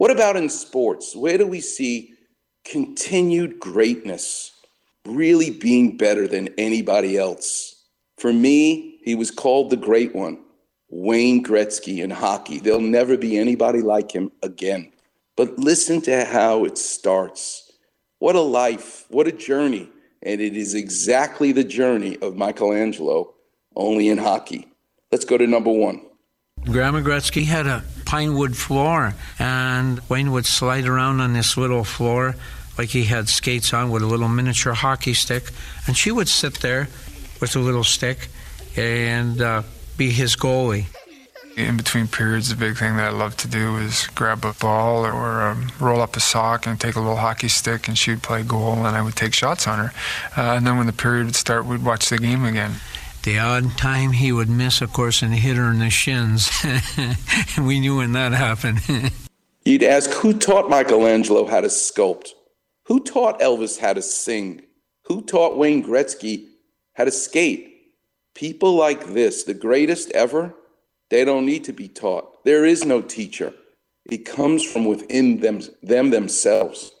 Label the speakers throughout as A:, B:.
A: What about in sports? Where do we see continued greatness, really being better than anybody else? For me, he was called the great one, Wayne Gretzky in hockey. There'll never be anybody like him again. But listen to how it starts. What a life, what a journey. And it is exactly the journey of Michelangelo, only in hockey. Let's go to number one.
B: Grandma Gretzky had a pine wood floor, and Wayne would slide around on this little floor like he had skates on with a little miniature hockey stick, and she would sit there with a little stick and uh, be his goalie.
C: In between periods, the big thing that I loved to do was grab a ball or um, roll up a sock and take a little hockey stick, and she'd play goal, and I would take shots on her. Uh, and then when the period would start, we'd watch the game again.
B: The odd time he would miss, of course, and hit her in the shins. we knew when that happened.
A: You'd ask who taught Michelangelo how to sculpt? Who taught Elvis how to sing? Who taught Wayne Gretzky how to skate? People like this, the greatest ever, they don't need to be taught. There is no teacher. It comes from within them, them themselves.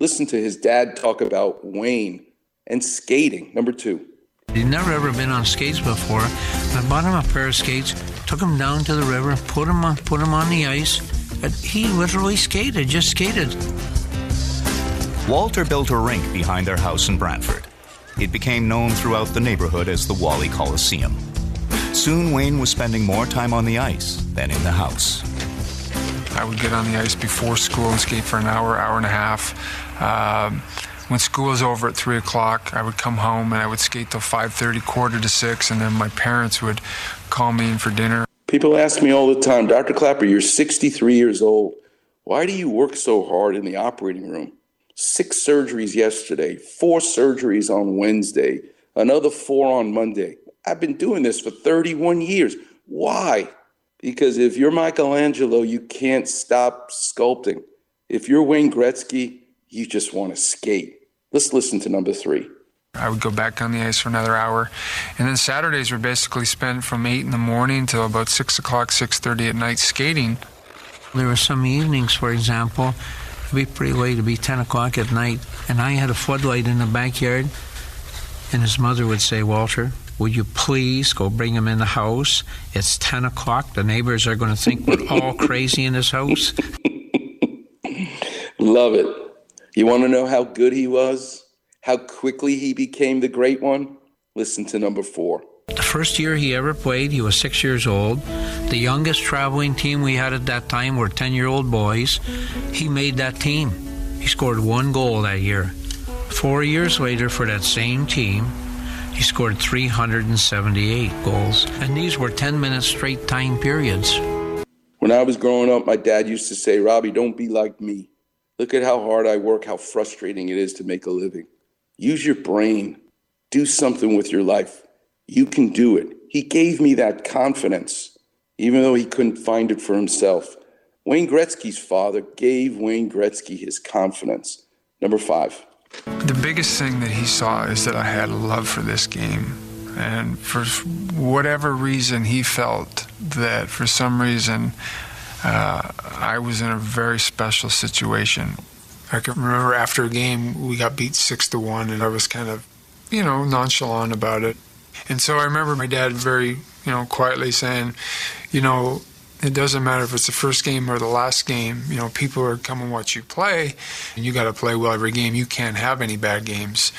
A: Listen to his dad talk about Wayne and skating. Number two.
B: He'd never ever been on skates before. I bought him a pair of skates, took him down to the river, put him on, put him on the ice, and he literally skated, just skated.
D: Walter built a rink behind their house in Brantford. It became known throughout the neighborhood as the Wally Coliseum. Soon Wayne was spending more time on the ice than in the house.
C: I would get on the ice before school and skate for an hour, hour and a half. Um, when school was over at three o'clock, I would come home and I would skate till five thirty, quarter to six, and then my parents would call me in for dinner.
A: People ask me all the time, Dr. Klapper, you're 63 years old. Why do you work so hard in the operating room? Six surgeries yesterday, four surgeries on Wednesday, another four on Monday. I've been doing this for 31 years. Why? Because if you're Michelangelo, you can't stop sculpting. If you're Wayne Gretzky, you just want to skate. Let's listen to number three.
C: I would go back on the ice for another hour, and then Saturdays were basically spent from eight in the morning till about six o'clock, six thirty at night skating.
B: There were some evenings, for example, it'd be pretty late, it'd be ten o'clock at night, and I had a floodlight in the backyard, and his mother would say, "Walter, would you please go bring him in the house? It's ten o'clock. The neighbors are going to think we're all crazy in this house."
A: Love it. You want to know how good he was? How quickly he became the great one? Listen to number four.
B: The first year he ever played, he was six years old. The youngest traveling team we had at that time were 10 year old boys. He made that team. He scored one goal that year. Four years later, for that same team, he scored 378 goals. And these were 10 minute straight time periods.
A: When I was growing up, my dad used to say, Robbie, don't be like me. Look at how hard I work, how frustrating it is to make a living. Use your brain, do something with your life. You can do it. He gave me that confidence, even though he couldn't find it for himself. Wayne Gretzky's father gave Wayne Gretzky his confidence. Number five.
C: The biggest thing that he saw is that I had a love for this game. And for whatever reason, he felt that for some reason uh, I was in a very special situation. I can remember after a game we got beat six to one, and I was kind of, you know, nonchalant about it. And so I remember my dad very, you know, quietly saying, you know, it doesn't matter if it's the first game or the last game. You know, people are coming watch you play, and you got to play well every game. You can't have any bad games.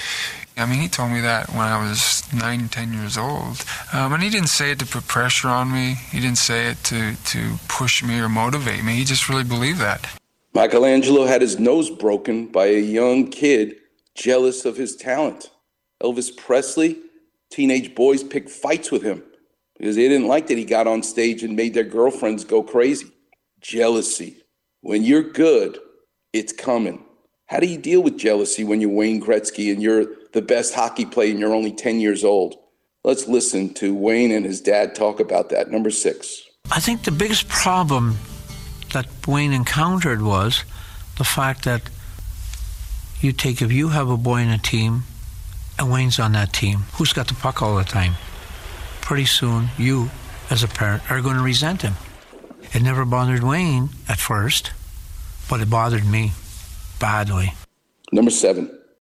C: I mean, he told me that when I was nine, ten years old. Um, and he didn't say it to put pressure on me. He didn't say it to, to push me or motivate me. He just really believed that.
A: Michelangelo had his nose broken by a young kid jealous of his talent. Elvis Presley, teenage boys picked fights with him because they didn't like that he got on stage and made their girlfriends go crazy. Jealousy. When you're good, it's coming. How do you deal with jealousy when you're Wayne Gretzky and you're the best hockey player and you're only 10 years old? Let's listen to Wayne and his dad talk about that. Number six.
B: I think the biggest problem that Wayne encountered was the fact that you take, if you have a boy in a team and Wayne's on that team, who's got the puck all the time? Pretty soon, you, as a parent, are going to resent him. It never bothered Wayne at first but it bothered me badly.
A: Number seven,